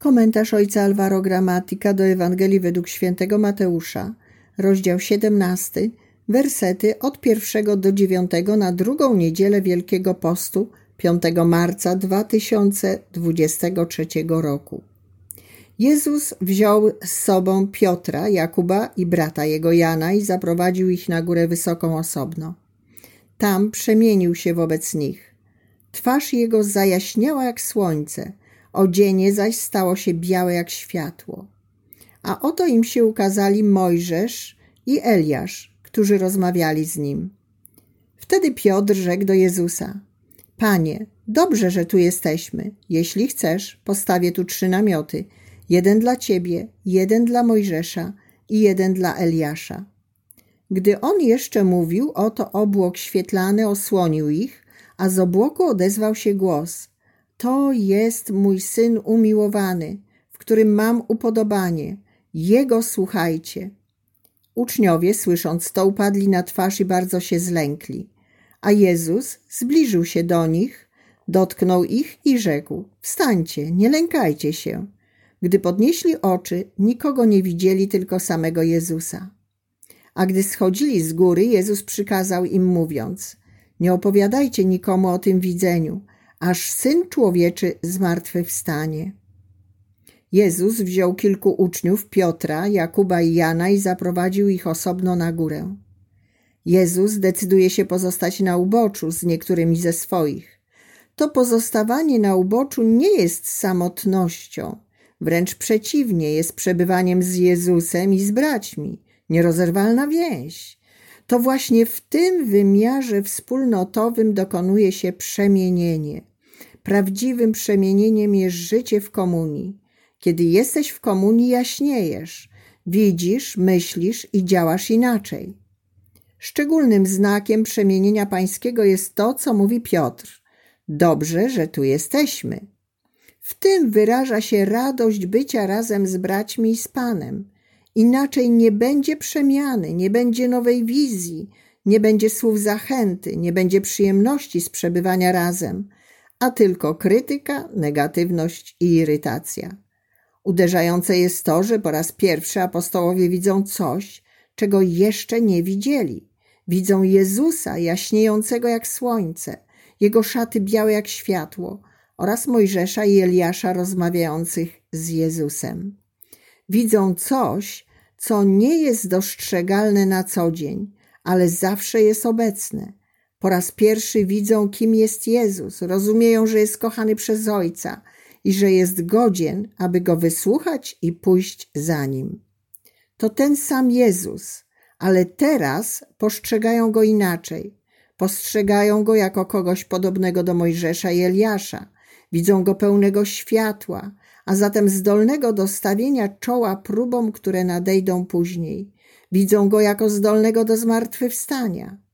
Komentarz ojca Alvaro Gramatika do Ewangelii według świętego Mateusza, rozdział 17, wersety od pierwszego do dziewiątego na drugą niedzielę Wielkiego Postu 5 marca 2023 roku. Jezus wziął z sobą Piotra, Jakuba i brata jego Jana i zaprowadził ich na górę wysoką osobno. Tam przemienił się wobec nich. Twarz jego zajaśniała jak słońce, odzienie zaś stało się białe jak światło. A oto im się ukazali Mojżesz i Eliasz, którzy rozmawiali z nim. Wtedy Piotr rzekł do Jezusa: Panie, dobrze, że tu jesteśmy. Jeśli chcesz, postawię tu trzy namioty: jeden dla ciebie, jeden dla Mojżesza i jeden dla Eliasza. Gdy on jeszcze mówił, oto obłok świetlany osłonił ich, a z obłoku odezwał się głos: To jest mój syn umiłowany, w którym mam upodobanie. Jego słuchajcie. Uczniowie, słysząc to, upadli na twarz i bardzo się zlękli. A Jezus zbliżył się do nich, dotknął ich i rzekł: Wstańcie, nie lękajcie się. Gdy podnieśli oczy, nikogo nie widzieli, tylko samego Jezusa. A gdy schodzili z góry, Jezus przykazał im, mówiąc: Nie opowiadajcie nikomu o tym widzeniu, aż syn człowieczy zmartwychwstanie. Jezus wziął kilku uczniów Piotra, Jakuba i Jana i zaprowadził ich osobno na górę. Jezus decyduje się pozostać na uboczu z niektórymi ze swoich. To pozostawanie na uboczu nie jest samotnością, wręcz przeciwnie, jest przebywaniem z Jezusem i z braćmi, nierozerwalna więź. To właśnie w tym wymiarze wspólnotowym dokonuje się przemienienie. Prawdziwym przemienieniem jest życie w komunii. Kiedy jesteś w komunii, jaśniejesz, widzisz, myślisz i działasz inaczej. Szczególnym znakiem przemienienia pańskiego jest to, co mówi Piotr. Dobrze, że tu jesteśmy. W tym wyraża się radość bycia razem z braćmi i z Panem. Inaczej nie będzie przemiany, nie będzie nowej wizji, nie będzie słów zachęty, nie będzie przyjemności z przebywania razem, a tylko krytyka, negatywność i irytacja. Uderzające jest to, że po raz pierwszy apostołowie widzą coś, czego jeszcze nie widzieli. Widzą Jezusa jaśniejącego jak słońce, jego szaty białe jak światło oraz Mojżesza i Eliasza rozmawiających z Jezusem. Widzą coś, co nie jest dostrzegalne na co dzień, ale zawsze jest obecne. Po raz pierwszy widzą, kim jest Jezus, rozumieją, że jest kochany przez Ojca i że jest godzien, aby go wysłuchać i pójść za nim. To ten sam Jezus, ale teraz postrzegają go inaczej. Postrzegają go jako kogoś podobnego do Mojżesza i Eliasza. Widzą go pełnego światła, a zatem zdolnego do stawienia czoła próbom, które nadejdą później. Widzą go jako zdolnego do zmartwychwstania.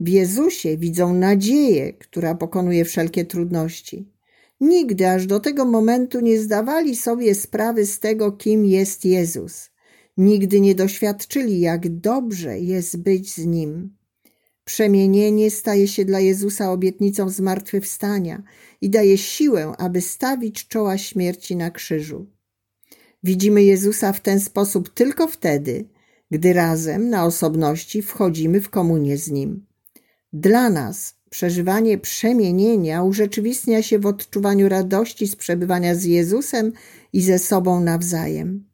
W Jezusie widzą nadzieję, która pokonuje wszelkie trudności. Nigdy aż do tego momentu nie zdawali sobie sprawy z tego, kim jest Jezus. Nigdy nie doświadczyli, jak dobrze jest być z Nim. Przemienienie staje się dla Jezusa obietnicą zmartwychwstania i daje siłę, aby stawić czoła śmierci na krzyżu. Widzimy Jezusa w ten sposób tylko wtedy, gdy razem na osobności wchodzimy w komunię z Nim. Dla nas przeżywanie przemienienia urzeczywistnia się w odczuwaniu radości z przebywania z Jezusem i ze sobą nawzajem.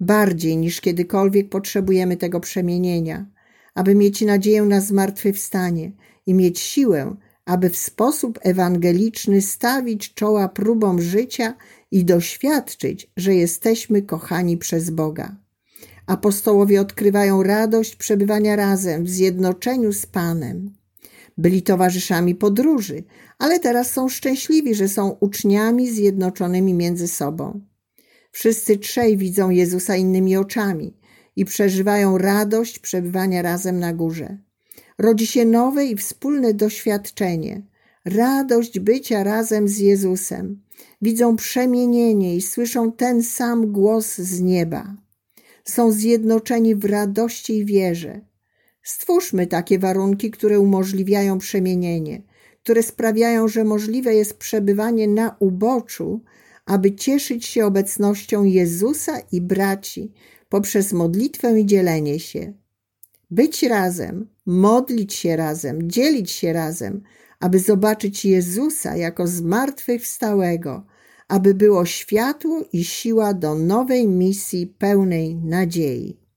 Bardziej niż kiedykolwiek potrzebujemy tego przemienienia, aby mieć nadzieję na zmartwychwstanie i mieć siłę, aby w sposób ewangeliczny stawić czoła próbom życia i doświadczyć, że jesteśmy kochani przez Boga. Apostołowie odkrywają radość przebywania razem w zjednoczeniu z Panem. Byli towarzyszami podróży, ale teraz są szczęśliwi, że są uczniami zjednoczonymi między sobą. Wszyscy trzej widzą Jezusa innymi oczami i przeżywają radość przebywania razem na górze. Rodzi się nowe i wspólne doświadczenie, radość bycia razem z Jezusem. Widzą przemienienie i słyszą ten sam głos z nieba. Są zjednoczeni w radości i wierze. Stwórzmy takie warunki, które umożliwiają przemienienie, które sprawiają, że możliwe jest przebywanie na uboczu, aby cieszyć się obecnością Jezusa i braci poprzez modlitwę i dzielenie się. Być razem, modlić się razem, dzielić się razem, aby zobaczyć Jezusa jako zmartwychwstałego, aby było światło i siła do nowej misji pełnej nadziei.